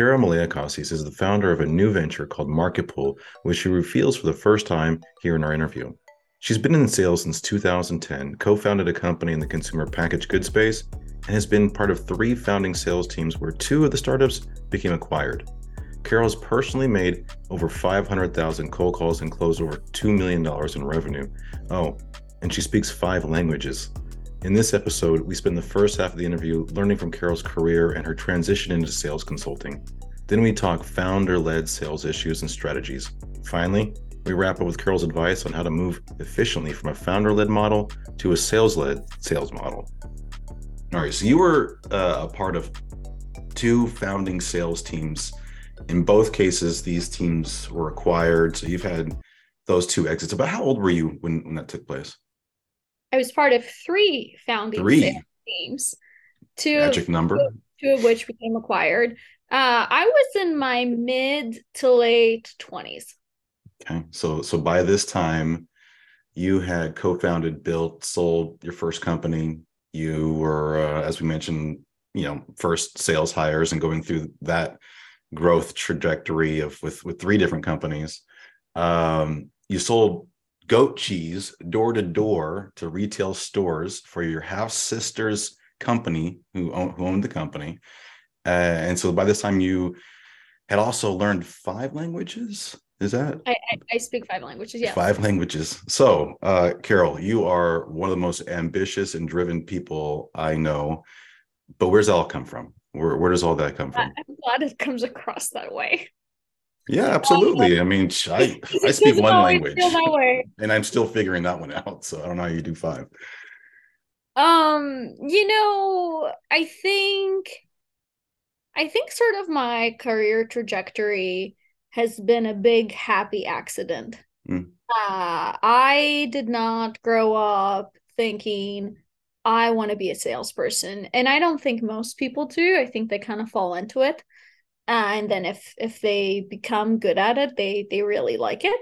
Carol Malakasis is the founder of a new venture called Market Pull, which she reveals for the first time here in our interview. She's been in sales since 2010, co founded a company in the consumer packaged goods space, and has been part of three founding sales teams where two of the startups became acquired. Carol has personally made over 500,000 cold calls and closed over $2 million in revenue. Oh, and she speaks five languages. In this episode, we spend the first half of the interview learning from Carol's career and her transition into sales consulting. Then we talk founder led sales issues and strategies. Finally, we wrap up with Carol's advice on how to move efficiently from a founder led model to a sales led sales model. All right, so you were uh, a part of two founding sales teams. In both cases, these teams were acquired. So you've had those two exits. About how old were you when, when that took place? I was part of three founding three. teams. Two magic number. Two, two of which became acquired. Uh, I was in my mid to late twenties. Okay, so so by this time, you had co-founded, built, sold your first company. You were, uh, as we mentioned, you know, first sales hires and going through that growth trajectory of with with three different companies. Um, you sold goat cheese door to door to retail stores for your half sister's company who, own, who owned the company. Uh, and so by this time you had also learned five languages. Is that? I, I speak five languages. Yeah. Five languages. So, uh, Carol, you are one of the most ambitious and driven people I know. But where's that all come from? Where, where does all that come from? I'm glad it comes across that way. Yeah, absolutely. I mean, I, I speak one language and I'm still figuring that one out. So I don't know how you do five. Um, you know, I think I think sort of my career trajectory has been a big happy accident. Mm. Uh, I did not grow up thinking I want to be a salesperson, and I don't think most people do. I think they kind of fall into it uh, and then if if they become good at it they they really like it.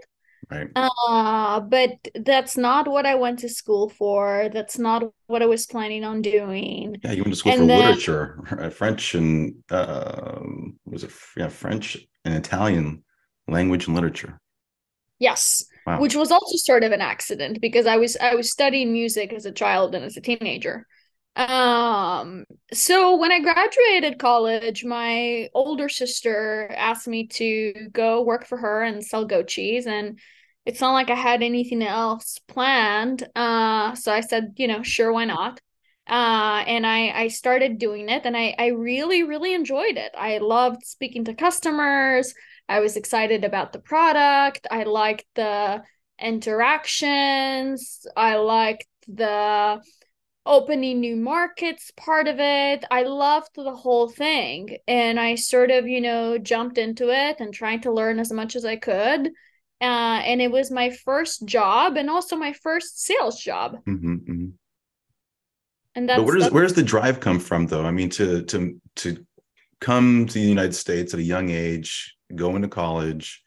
Right. Uh but that's not what i went to school for. That's not what i was planning on doing. Yeah you went to school and for then, literature french and uh was it yeah french and italian language and literature. Yes wow. which was also sort of an accident because i was i was studying music as a child and as a teenager um, so when I graduated college, my older sister asked me to go work for her and sell goat cheese. And it's not like I had anything else planned. Uh, so I said, you know, sure, why not? Uh, and I, I started doing it and I, I really, really enjoyed it. I loved speaking to customers. I was excited about the product. I liked the interactions. I liked the opening new markets part of it. I loved the whole thing. And I sort of, you know, jumped into it and trying to learn as much as I could. Uh, and it was my first job and also my first sales job. Mm-hmm, mm-hmm. And that's, but where does where does the drive come from though? I mean, to to to come to the United States at a young age, go into college,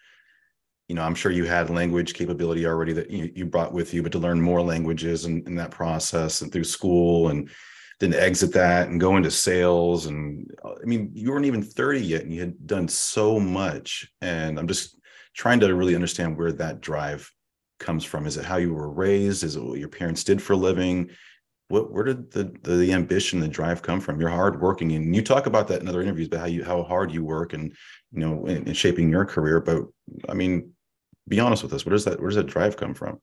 you know, I'm sure you had language capability already that you, you brought with you, but to learn more languages and in, in that process and through school and then exit that and go into sales. And I mean, you weren't even 30 yet and you had done so much. And I'm just trying to really understand where that drive comes from. Is it how you were raised? Is it what your parents did for a living? What, where did the, the, the ambition, the drive come from? You're hardworking, and you talk about that in other interviews, about how you how hard you work and you know in, in shaping your career. But I mean, be honest with us. Where does that where does that drive come from?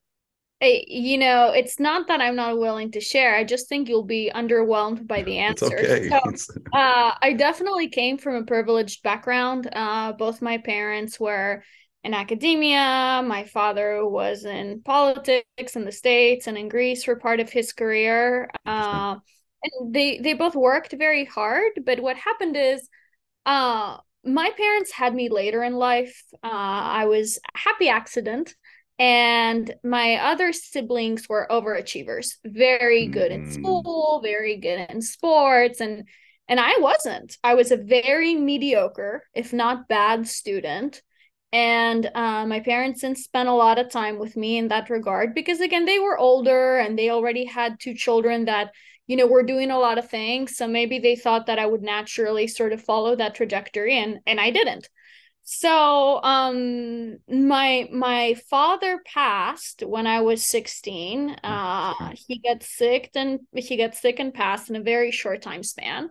Hey, you know, it's not that I'm not willing to share. I just think you'll be underwhelmed by the answer. Okay. So, uh, I definitely came from a privileged background. Uh, both my parents were in academia. My father was in politics in the states and in Greece for part of his career. Uh, and they they both worked very hard. But what happened is, uh, my parents had me later in life. Uh, I was a happy accident, and my other siblings were overachievers, very good in mm. school, very good in sports, and and I wasn't. I was a very mediocre, if not bad, student. And uh, my parents didn't spend a lot of time with me in that regard because, again, they were older and they already had two children that you know, we're doing a lot of things. So maybe they thought that I would naturally sort of follow that trajectory and and I didn't. So um my my father passed when I was 16. Uh he gets sick and he gets sick and passed in a very short time span.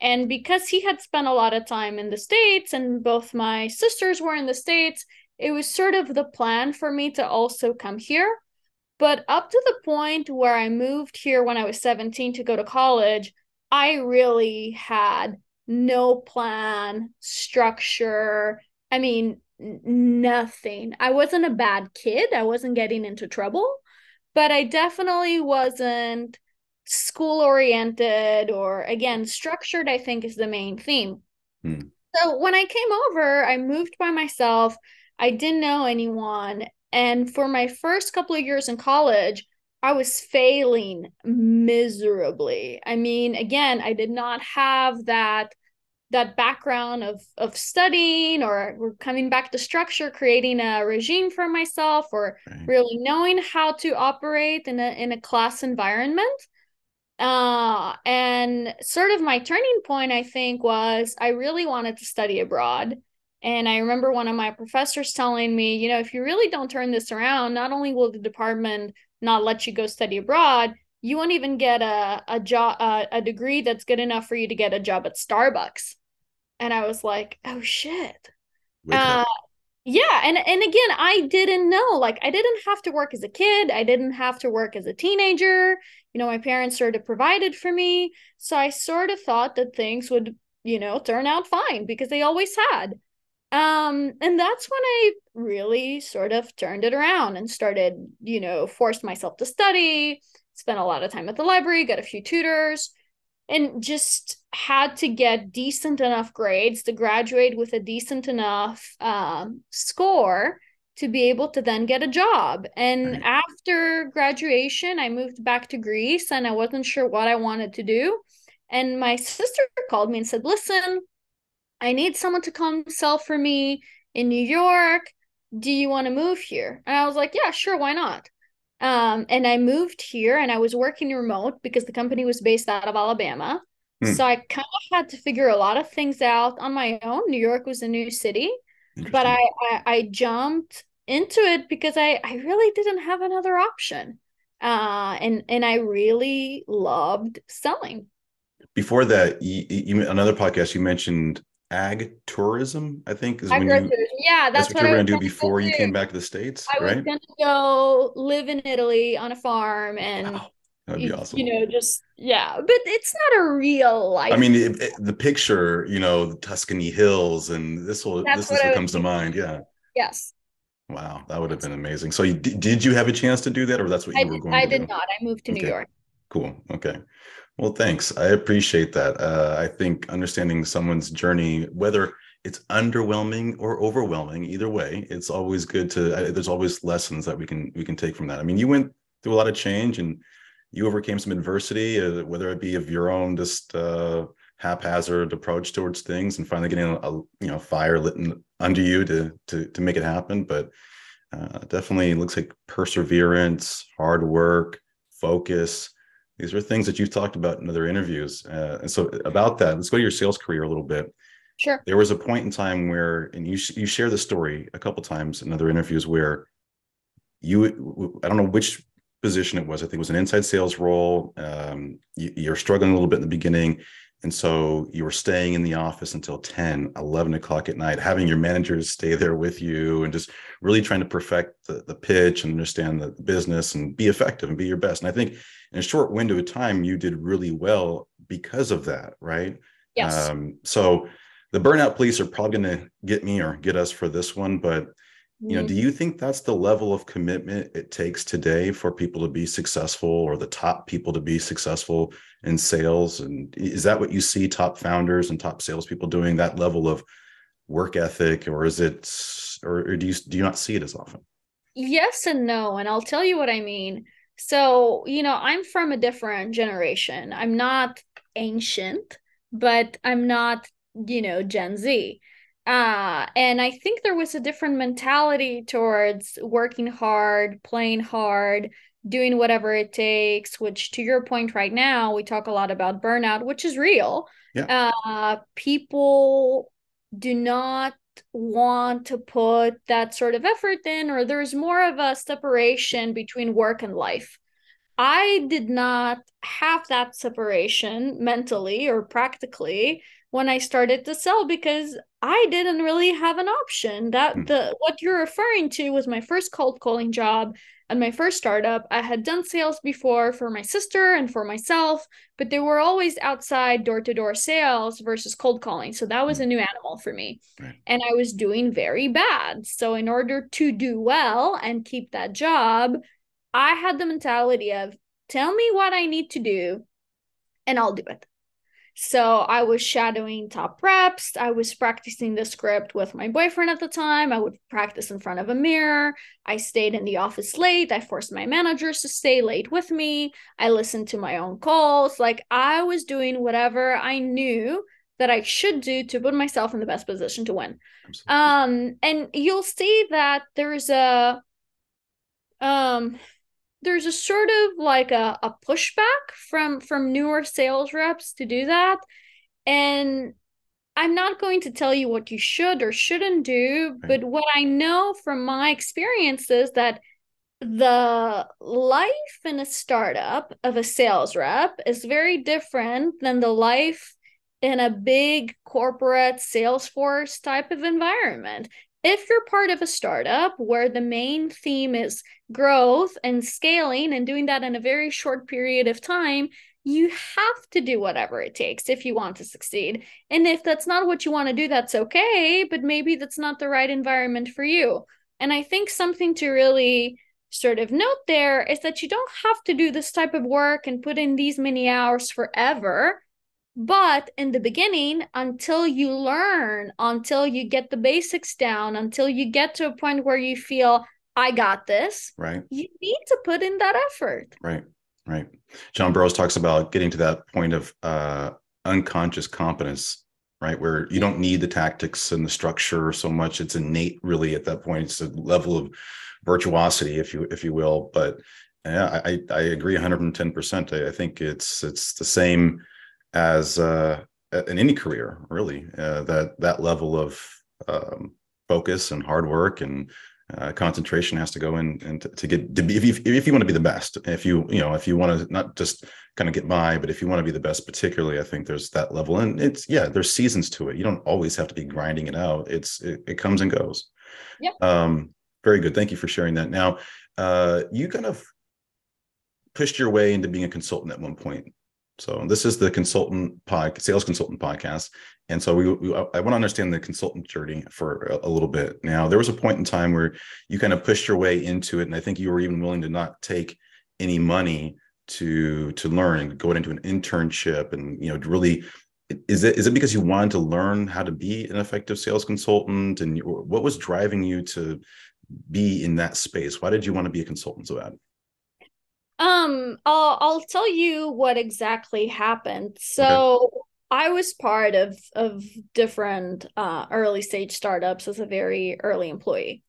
And because he had spent a lot of time in the States and both my sisters were in the States, it was sort of the plan for me to also come here. But up to the point where I moved here when I was 17 to go to college, I really had no plan, structure. I mean, nothing. I wasn't a bad kid. I wasn't getting into trouble, but I definitely wasn't school oriented or again structured i think is the main theme hmm. so when i came over i moved by myself i didn't know anyone and for my first couple of years in college i was failing miserably i mean again i did not have that that background of of studying or, or coming back to structure creating a regime for myself or right. really knowing how to operate in a in a class environment uh, and sort of my turning point, I think, was I really wanted to study abroad. And I remember one of my professors telling me, you know, if you really don't turn this around, not only will the department not let you go study abroad, you won't even get a a job a, a degree that's good enough for you to get a job at Starbucks. And I was like, oh shit. Uh, yeah, and and again, I didn't know. Like I didn't have to work as a kid. I didn't have to work as a teenager. You know, my parents sort of provided for me, so I sort of thought that things would, you know, turn out fine because they always had. Um, and that's when I really sort of turned it around and started, you know, forced myself to study, spent a lot of time at the library, got a few tutors, and just had to get decent enough grades to graduate with a decent enough um, score to be able to then get a job. And right. after graduation, I moved back to Greece and I wasn't sure what I wanted to do. And my sister called me and said, Listen, I need someone to come sell for me in New York. Do you want to move here? And I was like, Yeah, sure, why not? Um, and I moved here and I was working remote because the company was based out of Alabama. Hmm. So I kind of had to figure a lot of things out on my own. New York was a new city, but I, I, I jumped into it because I I really didn't have another option. Uh, and and I really loved selling. Before that, you, you another podcast you mentioned ag tourism. I think is when you, yeah, that's, that's what, what, you were going to do before you came back to the states. I right? was going to go live in Italy on a farm and. Wow. That'd be awesome. You know, just yeah, but it's not a real life. I mean, it, it, the picture, you know, the Tuscany hills, and this will That's this is what comes to mind. Yeah. Yes. Wow, that would have been amazing. So, you, did you have a chance to do that, or that's what you I were did, going? I to did do? not. I moved to okay. New York. Cool. Okay. Well, thanks. I appreciate that. Uh, I think understanding someone's journey, whether it's underwhelming or overwhelming, either way, it's always good to. There's always lessons that we can we can take from that. I mean, you went through a lot of change and you overcame some adversity, uh, whether it be of your own just uh, haphazard approach towards things, and finally getting a, a you know fire lit under you to to to make it happen. But uh, definitely looks like perseverance, hard work, focus these are things that you've talked about in other interviews. Uh, and so about that, let's go to your sales career a little bit. Sure. There was a point in time where, and you you share the story a couple times in other interviews where you, I don't know which position it was. I think it was an inside sales role. Um, you, you're struggling a little bit in the beginning. And so you were staying in the office until 10, 11 o'clock at night, having your managers stay there with you and just really trying to perfect the, the pitch and understand the business and be effective and be your best. And I think in a short window of time, you did really well because of that, right? Yes. Um, so the burnout police are probably going to get me or get us for this one, but you know, mm-hmm. do you think that's the level of commitment it takes today for people to be successful or the top people to be successful in sales? And is that what you see top founders and top salespeople doing that level of work ethic, or is it, or, or do you do you not see it as often? Yes and no, and I'll tell you what I mean. So, you know, I'm from a different generation. I'm not ancient, but I'm not, you know, Gen Z. Uh, and I think there was a different mentality towards working hard, playing hard, doing whatever it takes, which to your point right now, we talk a lot about burnout, which is real. Yeah. Uh, people do not want to put that sort of effort in, or there's more of a separation between work and life. I did not have that separation mentally or practically when I started to sell because I didn't really have an option. That hmm. the what you're referring to was my first cold calling job and my first startup. I had done sales before for my sister and for myself, but they were always outside door-to-door sales versus cold calling. So that was a mm. new animal for me. Right. And I was doing very bad. So in order to do well and keep that job, I had the mentality of tell me what I need to do and I'll do it. So I was shadowing top reps. I was practicing the script with my boyfriend at the time. I would practice in front of a mirror. I stayed in the office late. I forced my managers to stay late with me. I listened to my own calls. Like I was doing whatever I knew that I should do to put myself in the best position to win. Absolutely. Um and you'll see that there's a um there's a sort of like a, a pushback from from newer sales reps to do that and i'm not going to tell you what you should or shouldn't do right. but what i know from my experience is that the life in a startup of a sales rep is very different than the life in a big corporate salesforce type of environment if you're part of a startup where the main theme is growth and scaling and doing that in a very short period of time, you have to do whatever it takes if you want to succeed. And if that's not what you want to do, that's okay, but maybe that's not the right environment for you. And I think something to really sort of note there is that you don't have to do this type of work and put in these many hours forever but in the beginning, until you learn, until you get the basics down, until you get to a point where you feel, I got this, right? You need to put in that effort. Right, right. John Barrows talks about getting to that point of uh, unconscious competence, right? Where you don't need the tactics and the structure so much. It's innate, really, at that point. It's a level of virtuosity, if you if you will. But yeah, I I agree 110. percent I I think it's it's the same as uh, in any career, really. Uh, that that level of um, focus and hard work and uh, concentration has to go in and to, to get to be if you, if you want to be the best. If you you know if you want to not just kind of get by, but if you want to be the best, particularly, I think there's that level. And it's yeah, there's seasons to it. You don't always have to be grinding it out. It's it, it comes and goes. Yeah. Um, very good. Thank you for sharing that. Now, uh, you kind of pushed your way into being a consultant at one point. So this is the consultant pod, sales consultant podcast, and so we, we I want to understand the consultant journey for a, a, little bit. Now there was a point in time where you kind of pushed your way into it, and I think you were even willing to not take any money to to learn and go into an internship, and you know really. Is it is it because you wanted to learn how to be an effective sales consultant, and what was driving you to be in that space? Why did you want to be a consultant so bad? Um, I'll I'll tell you what exactly happened. So okay. I was part of of different uh, early stage startups as a very early employee.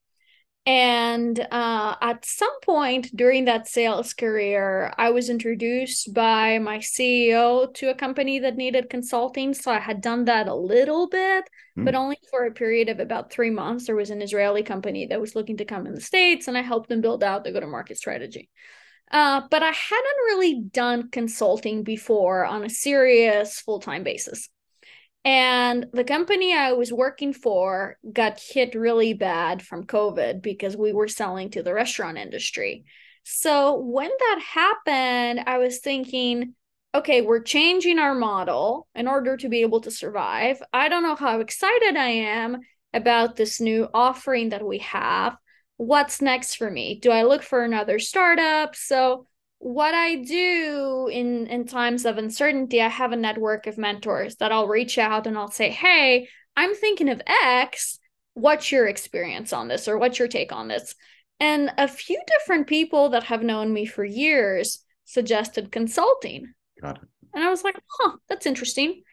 And uh, at some point during that sales career, I was introduced by my CEO to a company that needed consulting. So I had done that a little bit, mm. but only for a period of about three months. There was an Israeli company that was looking to come in the States, and I helped them build out the go to market strategy. Uh, but I hadn't really done consulting before on a serious full time basis. And the company I was working for got hit really bad from COVID because we were selling to the restaurant industry. So when that happened, I was thinking, okay, we're changing our model in order to be able to survive. I don't know how excited I am about this new offering that we have what's next for me? Do I look for another startup? So what I do in in times of uncertainty, I have a network of mentors that I'll reach out and I'll say, "Hey, I'm thinking of X. What's your experience on this or what's your take on this?" And a few different people that have known me for years suggested consulting. Got it. And I was like, "Huh, that's interesting."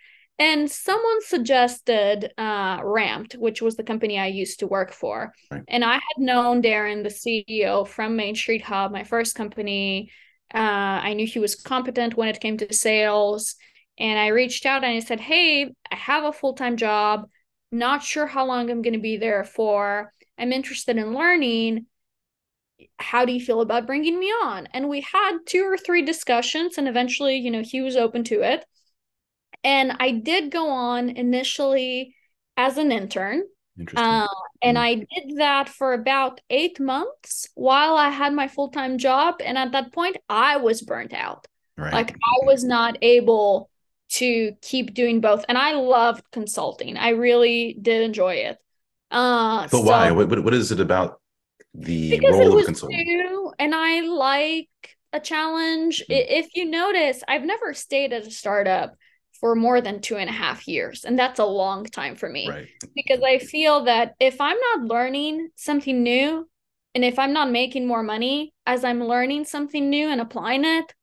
And someone suggested uh, Ramped, which was the company I used to work for. Right. And I had known Darren, the CEO from Main Street Hub, my first company. Uh, I knew he was competent when it came to sales. And I reached out and I said, Hey, I have a full time job. Not sure how long I'm going to be there for. I'm interested in learning. How do you feel about bringing me on? And we had two or three discussions, and eventually, you know, he was open to it. And I did go on initially as an intern. Uh, and mm. I did that for about eight months while I had my full time job. And at that point, I was burnt out. Right. Like I was not able to keep doing both. And I loved consulting. I really did enjoy it. Uh, but so, why? What, what is it about the role of consulting? New, and I like a challenge. Mm-hmm. If you notice, I've never stayed at a startup for more than two and a half years. And that's a long time for me. Right. Because I feel that if I'm not learning something new and if I'm not making more money as I'm learning something new and applying it,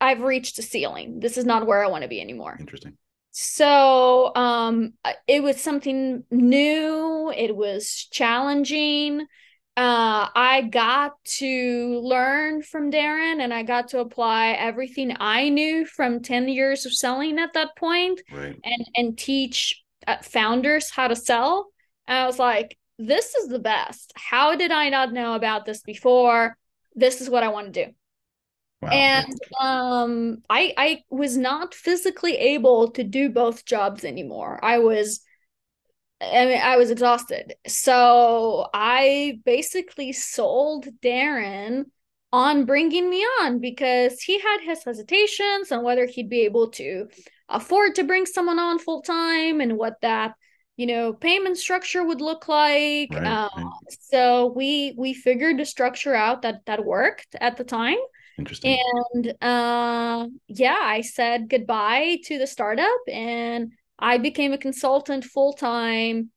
I've reached a ceiling. This is not where I want to be anymore. Interesting. So um it was something new, it was challenging uh, I got to learn from Darren and I got to apply everything I knew from 10 years of selling at that point right. and, and teach uh, founders how to sell. And I was like, this is the best. How did I not know about this before? This is what I want to do. Wow. And um, I I was not physically able to do both jobs anymore. I was I mean, I was exhausted. So I basically sold Darren on bringing me on because he had his hesitations on whether he'd be able to afford to bring someone on full time and what that you know payment structure would look like right, uh, right. so we we figured the structure out that that worked at the time interesting and uh yeah i said goodbye to the startup and I became a consultant full time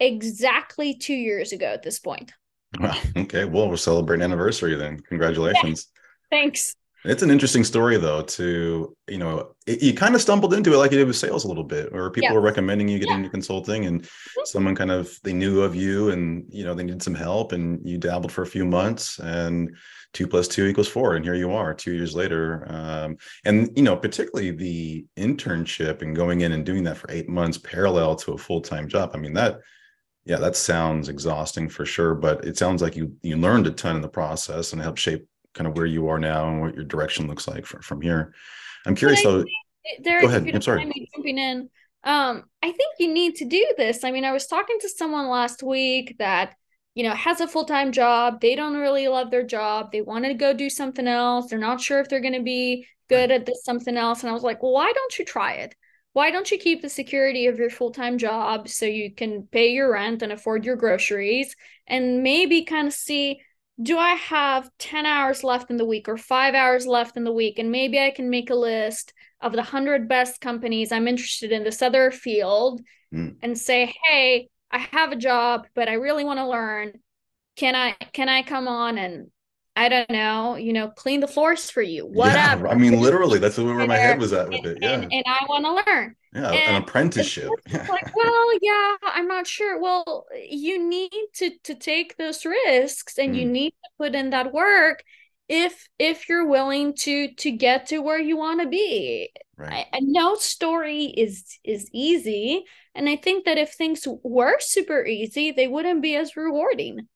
exactly two years ago at this point. Well, okay. Well, we're celebrating anniversary then. Congratulations. Thanks. It's an interesting story though, to, you know, it, you kind of stumbled into it like you did with sales a little bit, or people yeah. were recommending you get yeah. into consulting and mm-hmm. someone kind of, they knew of you and, you know, they needed some help and you dabbled for a few months and two plus two equals four and here you are two years later um, and you know particularly the internship and going in and doing that for eight months parallel to a full-time job i mean that yeah that sounds exhausting for sure but it sounds like you you learned a ton in the process and helped shape kind of where you are now and what your direction looks like for, from here i'm curious though there, go ahead i'm sorry jumping in um i think you need to do this i mean i was talking to someone last week that you know, has a full time job. They don't really love their job. They want to go do something else. They're not sure if they're going to be good at this something else. And I was like, well, why don't you try it? Why don't you keep the security of your full time job so you can pay your rent and afford your groceries and maybe kind of see do I have 10 hours left in the week or five hours left in the week? And maybe I can make a list of the 100 best companies I'm interested in this other field mm. and say, hey, I have a job, but I really want to learn. Can I can I come on and I don't know, you know, clean the floors for you, whatever. Yeah, I mean, literally, that's where my head was at with it. Yeah. And, and I want to learn. Yeah, and an apprenticeship. like, well, yeah, I'm not sure. Well, you need to to take those risks and mm. you need to put in that work if if you're willing to to get to where you want to be. Right. I, no story is is easy, and I think that if things were super easy, they wouldn't be as rewarding.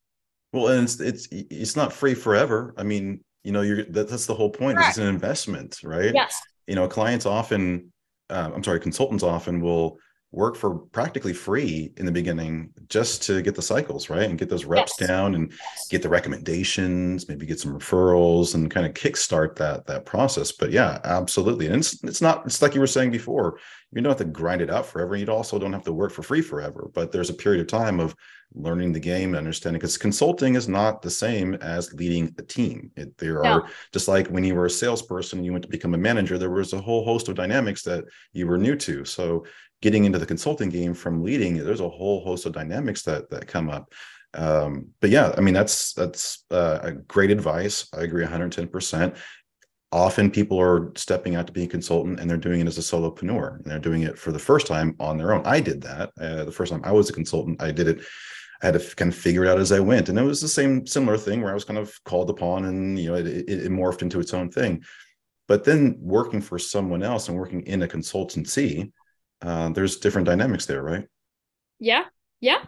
Well, and it's it's it's not free forever. I mean, you know, you're that, that's the whole point. It's an investment, right? Yes. You know, clients often, uh, I'm sorry, consultants often will work for practically free in the beginning just to get the cycles right and get those reps yes. down and get the recommendations maybe get some referrals and kind of kickstart that that process. But yeah absolutely. And it's, it's not it's like you were saying before you don't have to grind it out forever. You also don't have to work for free forever. But there's a period of time of learning the game and understanding because consulting is not the same as leading a team. It, there no. are just like when you were a salesperson you went to become a manager there was a whole host of dynamics that you were new to. So getting into the consulting game from leading there's a whole host of dynamics that that come up. Um, but yeah i mean that's that's uh, a great advice. I agree 110% often people are stepping out to be a consultant and they're doing it as a solopreneur and they're doing it for the first time on their own. I did that uh, the first time i was a consultant i did it i had to kind of figure it out as i went. And it was the same similar thing where i was kind of called upon and you know it, it, it morphed into its own thing. But then working for someone else and working in a consultancy uh, there's different dynamics there right? Yeah yeah.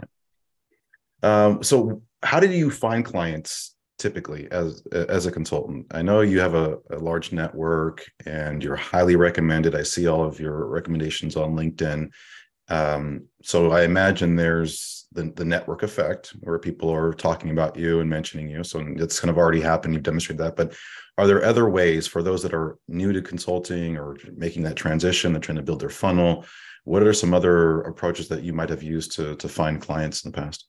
Um, so how did you find clients typically as as a consultant? I know you have a, a, large network and you're highly recommended. I see all of your recommendations on linkedin. Um, so i imagine there's the, the network effect where people are talking about you and mentioning you so it's kind of already happened you've demonstrated that but are there other ways for those that are new to consulting or making that transition they're trying to build their funnel what are some other approaches that you might have used to to find clients in the past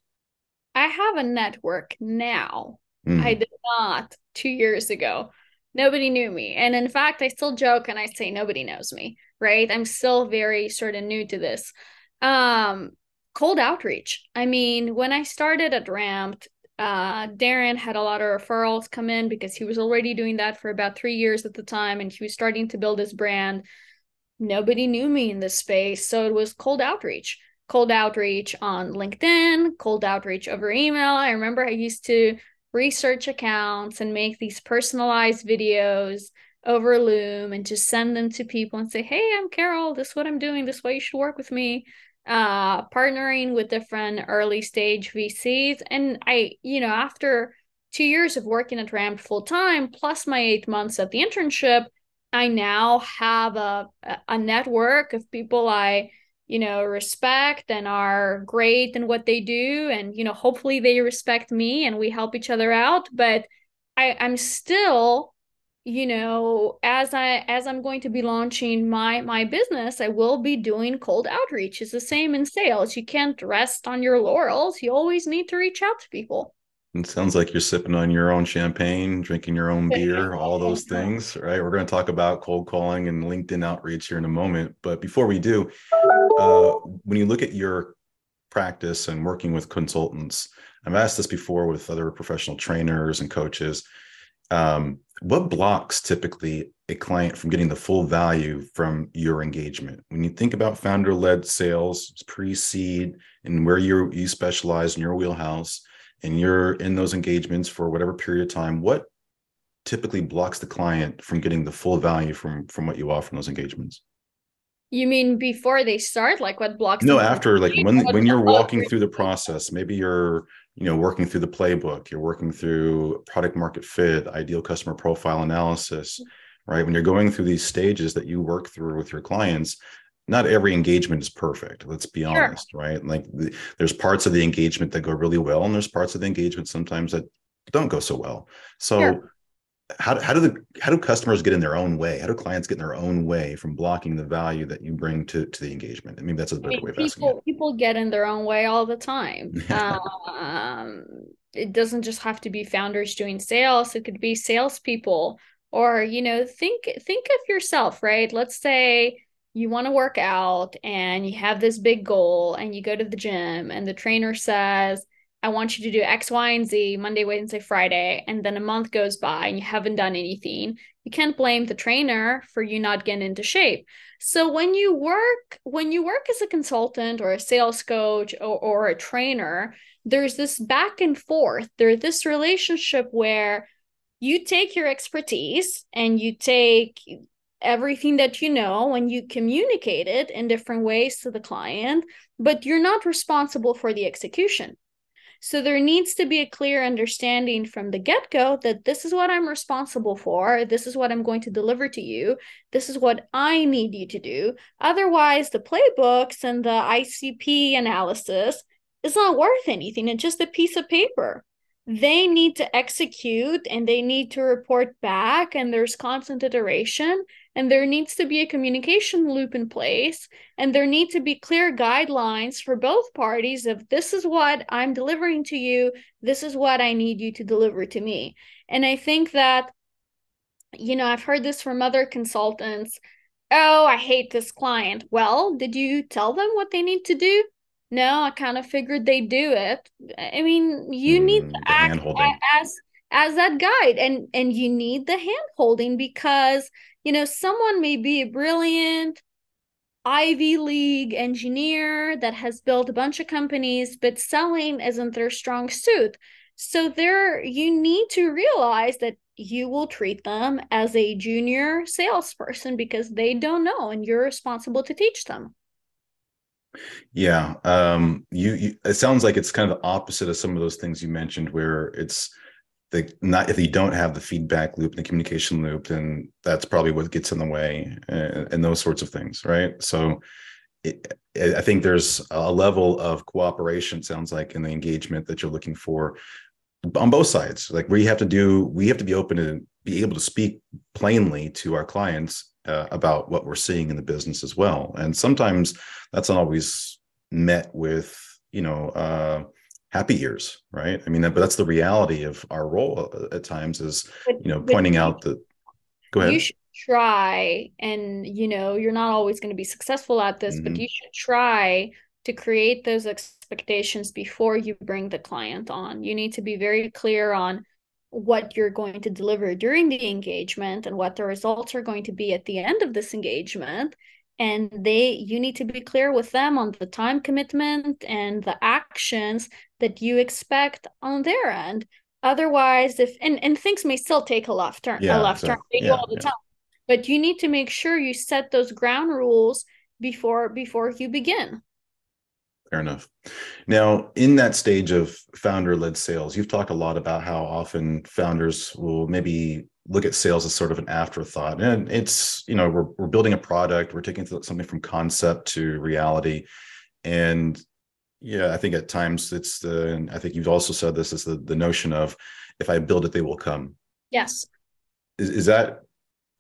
i have a network now Mm. I did not two years ago. Nobody knew me. And in fact, I still joke and I say nobody knows me, right? I'm still very sort of new to this. Um, cold outreach. I mean, when I started at Ramped, uh, Darren had a lot of referrals come in because he was already doing that for about three years at the time and he was starting to build his brand. Nobody knew me in this space. So it was cold outreach cold outreach on LinkedIn, cold outreach over email. I remember I used to research accounts and make these personalized videos over Loom and just send them to people and say, hey, I'm Carol. This is what I'm doing. This is why you should work with me. Uh, partnering with different early stage VCs. And I, you know, after two years of working at Ramp full time, plus my eight months at the internship, I now have a, a network of people I you know respect and are great in what they do and you know hopefully they respect me and we help each other out but i i'm still you know as i as i'm going to be launching my my business i will be doing cold outreach it's the same in sales you can't rest on your laurels you always need to reach out to people it sounds like you're sipping on your own champagne, drinking your own beer, all those things, right? We're going to talk about cold calling and LinkedIn outreach here in a moment. But before we do, uh, when you look at your practice and working with consultants, I've asked this before with other professional trainers and coaches. Um, what blocks typically a client from getting the full value from your engagement? When you think about founder led sales, pre seed, and where you you specialize in your wheelhouse, and you're in those engagements for whatever period of time, what typically blocks the client from getting the full value from from what you offer in those engagements? You mean before they start, like what blocks? No, after, like when when you're walking through the process, maybe you're you know working through the playbook, you're working through product market fit, ideal customer profile analysis, right? When you're going through these stages that you work through with your clients, not every engagement is perfect let's be sure. honest right like the, there's parts of the engagement that go really well and there's parts of the engagement sometimes that don't go so well so sure. How, how do the how do customers get in their own way? How do clients get in their own way from blocking the value that you bring to to the engagement? I mean that's a better I mean, way of people, asking it. people get in their own way all the time. Um, it doesn't just have to be founders doing sales. It could be salespeople or you know think think of yourself right? Let's say you want to work out and you have this big goal and you go to the gym and the trainer says i want you to do x y and z monday wednesday friday and then a month goes by and you haven't done anything. You can't blame the trainer for you not getting into shape. So when you work when you work as a consultant or a sales coach or, or a trainer there's this back and forth. There's this relationship where you take your expertise and you take everything that you know and you communicate it in different ways to the client, but you're not responsible for the execution. So there needs to be a clear understanding from the get go that this is what I'm responsible for. This is what I'm going to deliver to you. This is what I need you to do. Otherwise, the playbooks and the ICP analysis is not worth anything. It's just a piece of paper they need to execute and they need to report back and there's constant iteration and there needs to be a communication loop in place and there need to be clear guidelines for both parties of this is what i'm delivering to you. This is what i need you to deliver to me. And i think that you know i've heard this from other consultants oh i hate this client. Well did you tell them what they need to do? No, I kind of figured they'd do it. I mean, you mm, need to act as as that guide and and you need the hand holding because you know someone may be a brilliant ivy league engineer that has built a bunch of companies but selling isn't their strong suit. So there you need to realize that you will treat them as a junior salesperson because they don't know and you're responsible to teach them. Yeah um you, you it sounds like it's kind of the opposite of some of those things you mentioned where it's the not if you don't have the feedback loop and the communication loop then that's probably what gets in the way and, and those sorts of things right? So it, i think there's a level of cooperation sounds like in the engagement that you're looking for on both sides like we have to do we have to be open to be able to speak plainly to our clients uh, about what we're seeing in the business as well. And sometimes that's not always met with you know uh, happy years right? I mean that, but that's the reality of our role at times is you know pointing out that go ahead. you should try and you know you're not always going to be successful at this mm-hmm. but you should try to create those expectations before you bring the client on. You need to be very clear on what you're going to deliver during the engagement and what the results are going to be at the end of this engagement and they you need to be clear with them on the time commitment and the actions that you expect on their end. Otherwise if and, and things may still take a left turn yeah, a left so, turn they yeah, all the yeah. time. But you need to make sure you set those ground rules before before you begin. Fair enough. Now in that stage of founder led sales you've talked a lot about how often founders will maybe look at sales as sort of an afterthought. And it's you know we're, we're building a product. We're taking something from concept to reality. And yeah i think at times it's the and i think you've also said this is the, the notion of if i build it they will come. Yes. Is, is that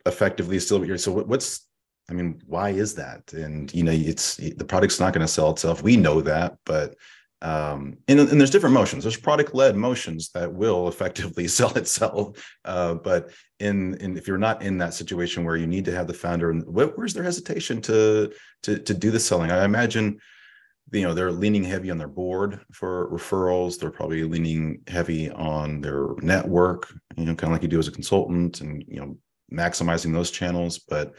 effectively still what you're so what, what's i mean why is that? And you know it's the product's not going to sell itself. We know that but um, and, and, there's different motions. There's product led motions that will effectively sell itself uh, but in, in if you're not in that situation where you need to have the founder and where's their hesitation to to to do the selling? I imagine you know they're leaning heavy on their board for referrals they're probably leaning heavy on their network you know kind of like you do as a consultant and you know maximizing those channels but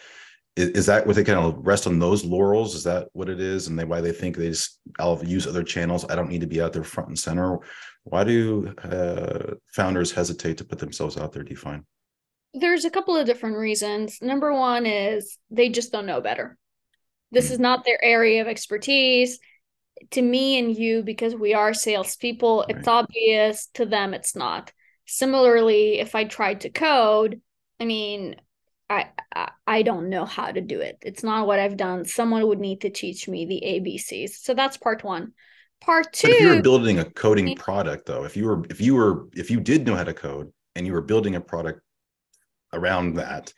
is, that what they kind of rest on those laurels? Is that what it is? And they why they think they just I'll use other channels. I don't need to be out there front and center. Why do uh, founders hesitate to put themselves out there? Do you find? There's a couple of different reasons. Number one is they just don't know better. This mm-hmm. is not their area of expertise. To me and you, because we are salespeople, right. it's obvious. To them, it's not. Similarly, if I tried to code, I mean, I, I don't know how to do it. It's not what I've done. Someone would need to teach me the ABCs. So that's part one. Part two. But if you were building a coding product, though, if you were if you were if you did know how to code and you were building a product around that,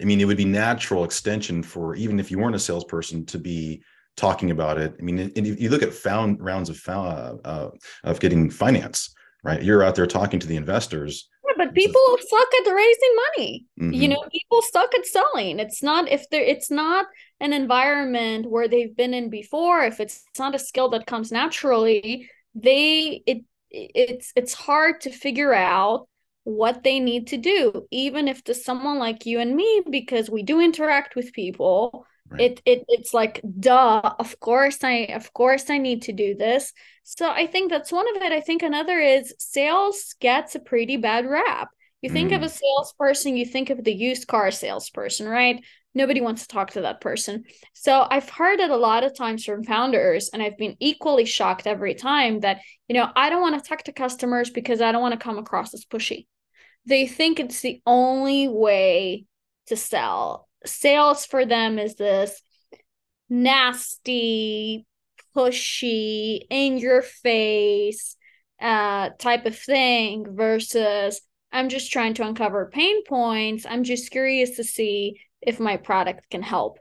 I mean, it would be natural extension for even if you weren't a salesperson to be talking about it. I mean, if you look at found rounds of found, uh, of getting finance, right? You're out there talking to the investors Yeah, but people suck at raising money. Mm-hmm. You know, people suck at selling. It's not if there it's not an environment where they've been in before, if it's not a skill that comes naturally, they it it's it's hard to figure out what they need to do even if to someone like you and me because we do interact with people Right. It it it's like duh, of course I of course I need to do this. So I think that's one of it. I think another is sales gets a pretty bad rap. You think mm. of a salesperson, you think of the used car salesperson, right? Nobody wants to talk to that person. So I've heard it a lot of times from founders, and I've been equally shocked every time that, you know, I don't want to talk to customers because I don't want to come across as pushy. They think it's the only way to sell sales for them is this nasty, pushy, in your face uh, type of thing versus I'm just trying to uncover pain points. I'm just curious to see if my product can help.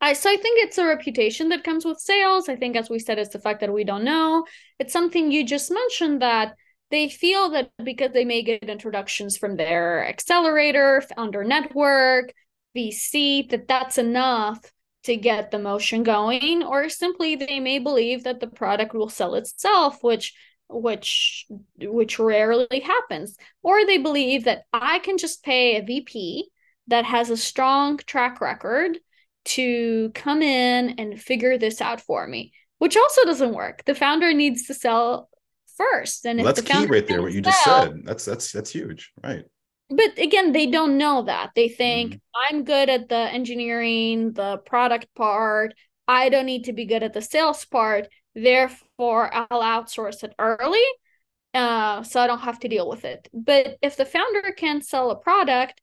I so I think it's a reputation that comes with sales. I think as we said, it's the fact that we don't know. It's something you just mentioned that they feel that because they may get introductions from their accelerator, founder network, VC that that's enough to get the motion going, or simply they may believe that the product will sell itself, which which which rarely happens. Or they believe that i can just pay a vp that has a strong track record to come in and figure this out for me which also doesn't work. The founder needs to sell first and well, that's key right there what you sell, just said. That's that's that's huge right but again they don't know that. They think mm-hmm. i'm good at the engineering the product part. I don't need to be good at the sales part. Therefore i'll outsource it early uh, so i don't have to deal with it. But if the founder can't sell a product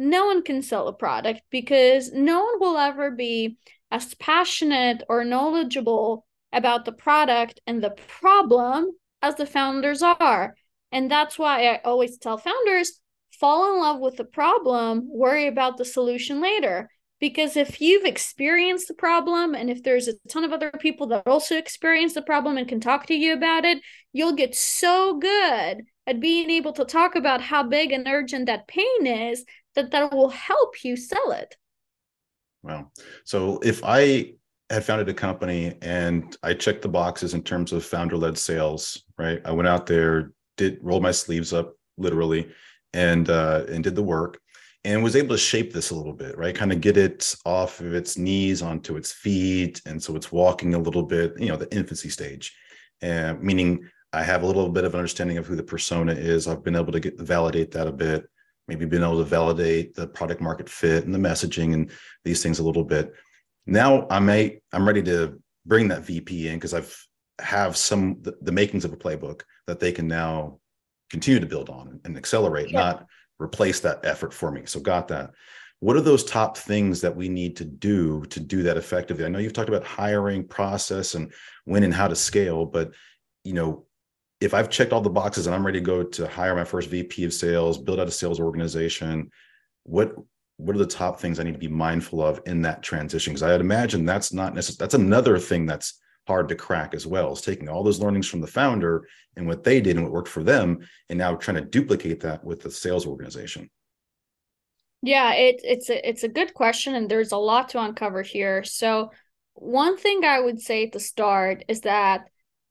no one can sell a product because no one will ever be as passionate or knowledgeable about the product and the problem as the founders are. And that's why i always tell founders fall in love with the problem, worry about the solution later. Because if you've experienced the problem, and if there's a ton of other people that also experience the problem and can talk to you about it, you'll get so good at being able to talk about how big and urgent that pain is that that will help you sell it. Wow. So if I had founded a company and I checked the boxes in terms of founder led sales, right? I went out there, did roll my sleeves up literally and uh, and did the work and was able to shape this a little bit, right? Kind of get it off of its knees onto its feet, and so it's walking a little bit, you know, the infancy stage, uh, meaning I have a little bit of understanding of who the persona is. I've been able to get validate that a bit, maybe been able to validate the product market fit and the messaging and these things a little bit. Now I may I'm ready to bring that VP in because I've have some the, the makings of a playbook that they can now continue to build on and accelerate, yeah. not replace that effort for me. So got that. What are those top things that we need to do to do that effectively? I know you've talked about hiring process and when and how to scale, but you know, if I've checked all the boxes and I'm ready to go to hire my first VP of sales, build out a sales organization, what what are the top things I need to be mindful of in that transition? Because I'd imagine that's not necessarily that's another thing that's hard to crack as well is taking all those learnings from the founder and what they did and what worked for them and now trying to duplicate that with the sales organization. Yeah it, it's a it's a good question and there's a lot to uncover here. So one thing i would say at the start is that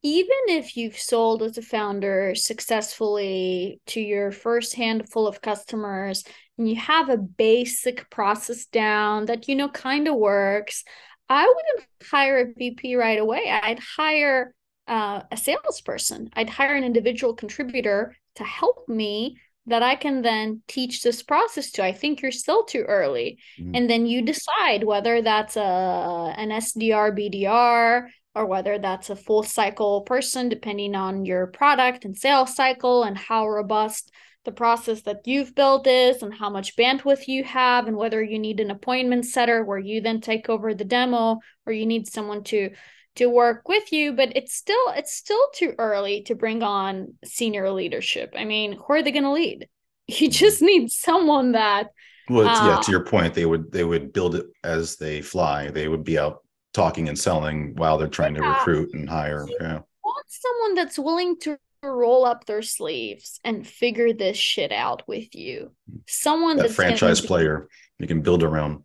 even if you've sold as a founder successfully to your first handful of customers and you have a basic process down that you know kind of works I wouldn't hire a VP right away. I'd hire uh, a salesperson. I'd hire an individual contributor to help me that I can then teach this process to. I think you're still too early. Mm-hmm. And then you decide whether that's a an SDR, BDR, or whether that's a full cycle person, depending on your product and sales cycle and how robust the process that you've built is and how much bandwidth you have and whether you need an appointment setter where you then take over the demo or you need someone to to work with you. But it's still it's still too early to bring on senior leadership. I mean who are they going to lead? You just need someone that well uh, yeah to your point they would they would build it as they fly. They would be out talking and selling while they're trying yeah. to recruit and hire yeah. Want someone that's willing to roll up their sleeves and figure this shit out with you. Someone that franchise player you can build around.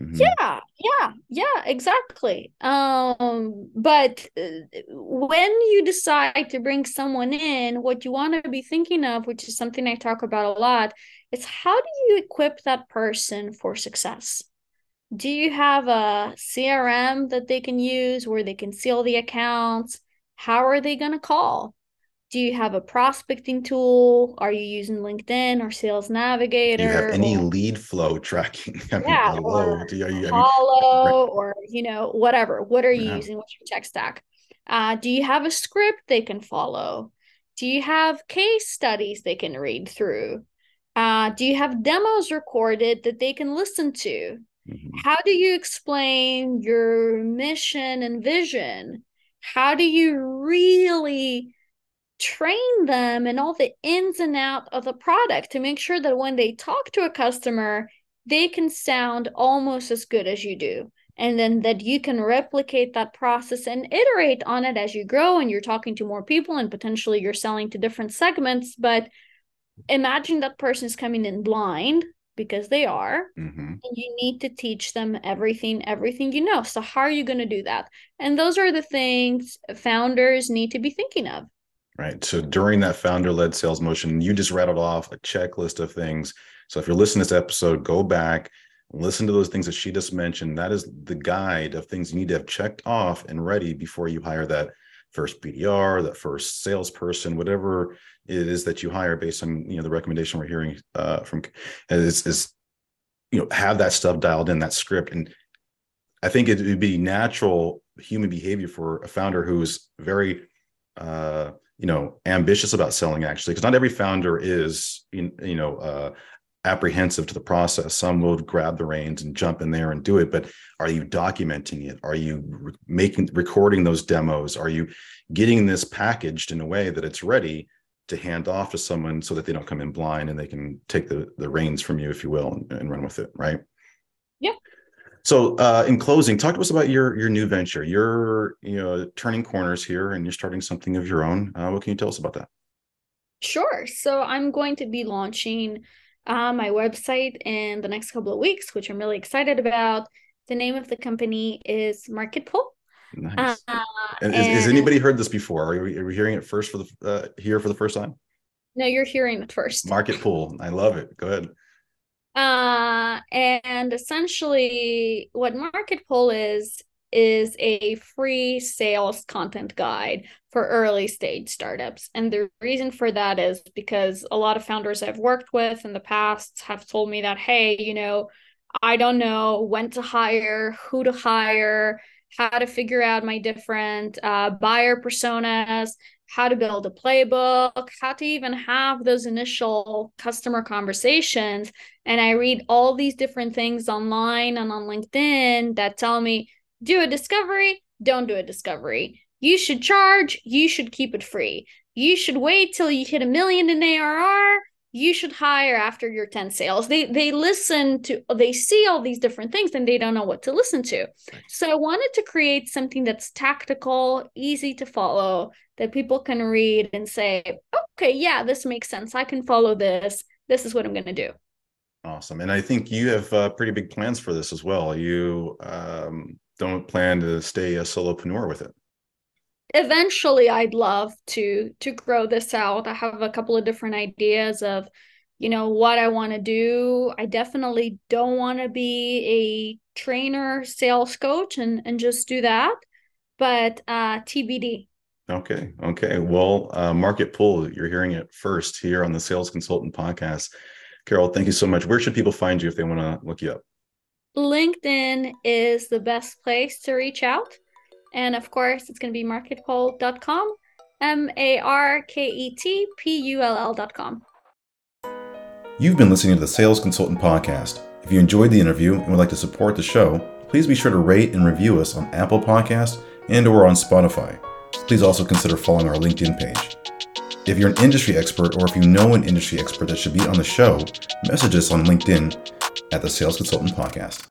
Mm-hmm. Yeah, yeah, yeah, exactly. Um, but uh, when you decide to bring someone in, what you want to be thinking of, which is something I talk about a lot, is how do you equip that person for success? Do you have a CRM that they can use where they can seal the accounts? How are they going to call? Do you have a prospecting tool? Are you using linkedin or sales navigator do you have any or, lead flow tracking? I mean, yeah or do you, you, or you know whatever. What are you yeah. using? What's your tech stack? Uh, do you have a script they can follow? Do you have case studies they can read through? Uh, do you have demos recorded that they can listen to? Mm-hmm. how do you explain your mission and vision? How do you really train them and all the ins and out of the product to make sure that when they talk to a customer, they can sound almost as good as you do. And then that you can replicate that process and iterate on it as you grow and you're talking to more people and potentially you're selling to different segments. But imagine that person is coming in blind because they are mm-hmm. and you need to teach them everything everything you know so how are you going to do that and those are the things founders need to be thinking of right? So during that founder led sales motion, you just rattled off a checklist of things. So if you're listening to this episode, go back, listen to those things that she just mentioned. That is the guide of things you need to have checked off and ready before you hire that first BDR, that first salesperson, whatever it is that you hire based on you know the recommendation we're hearing uh, from is, is you know have that stuff dialed in that script and I think it would be natural human behavior for a founder who's very uh, you know ambitious about selling actually because not every founder is you know uh, apprehensive to the process. Some will grab the reins and jump in there and do it but are you documenting it? Are you re- making recording those demos? Are you getting this packaged in a way that it's ready to hand off to someone so that they don't come in blind and they can take the the reins from you if you will and, and run with it right? Yeah so, uh, in closing, talk to us about your your new venture. You're you know turning corners here, and you're starting something of your own. Uh, what can you tell us about that? Sure. So, I'm going to be launching uh, my website in the next couple of weeks, which I'm really excited about. The name of the company is Market Pull. Nice. Uh, and, and has, anybody heard this before? Are we, are we hearing it first for the uh, here for the first time? No, you're hearing it first. Market Pull. I love it. Go ahead. Uh, and essentially, what Market Pull is is a free sales content guide for early stage startups. And the reason for that is because a lot of founders I've worked with in the past have told me that, hey, you know, I don't know when to hire, who to hire, how to figure out my different uh, buyer personas, how to build a playbook, how to even have those initial customer conversations. And I read all these different things online and on LinkedIn that tell me do a discovery, don't do a discovery. You should charge, you should keep it free. You should wait till you hit a million in ARR you should hire after your 10 sales. They they listen to they see all these different things and they don't know what to listen to. So i wanted to create something that's tactical easy to follow that people can read and say okay yeah this makes sense. I can follow this. This is what i'm going to do. Awesome. And i think you have uh, pretty big plans for this as well. You um, don't plan to stay a solopreneur with it eventually I'd love to to grow this out. I have a couple of different ideas of you know what I want to do. I definitely don't want to be a trainer sales coach and and just do that. But uh TBD. Okay. Okay. Well, uh, market pull, you're hearing it first here on the Sales Consultant podcast. Carol, thank you so much. Where should people find you if they want to look you up? LinkedIn is the best place to reach out. And of course, it's going to be marketpull.com, M A R K E T P U L L.com. You've been listening to the Sales Consultant Podcast. If you enjoyed the interview and would like to support the show, please be sure to rate and review us on Apple Podcasts and or on Spotify. Please also consider following our LinkedIn page. If you're an industry expert or if you know an industry expert that should be on the show, message us on LinkedIn at the Sales Consultant Podcast.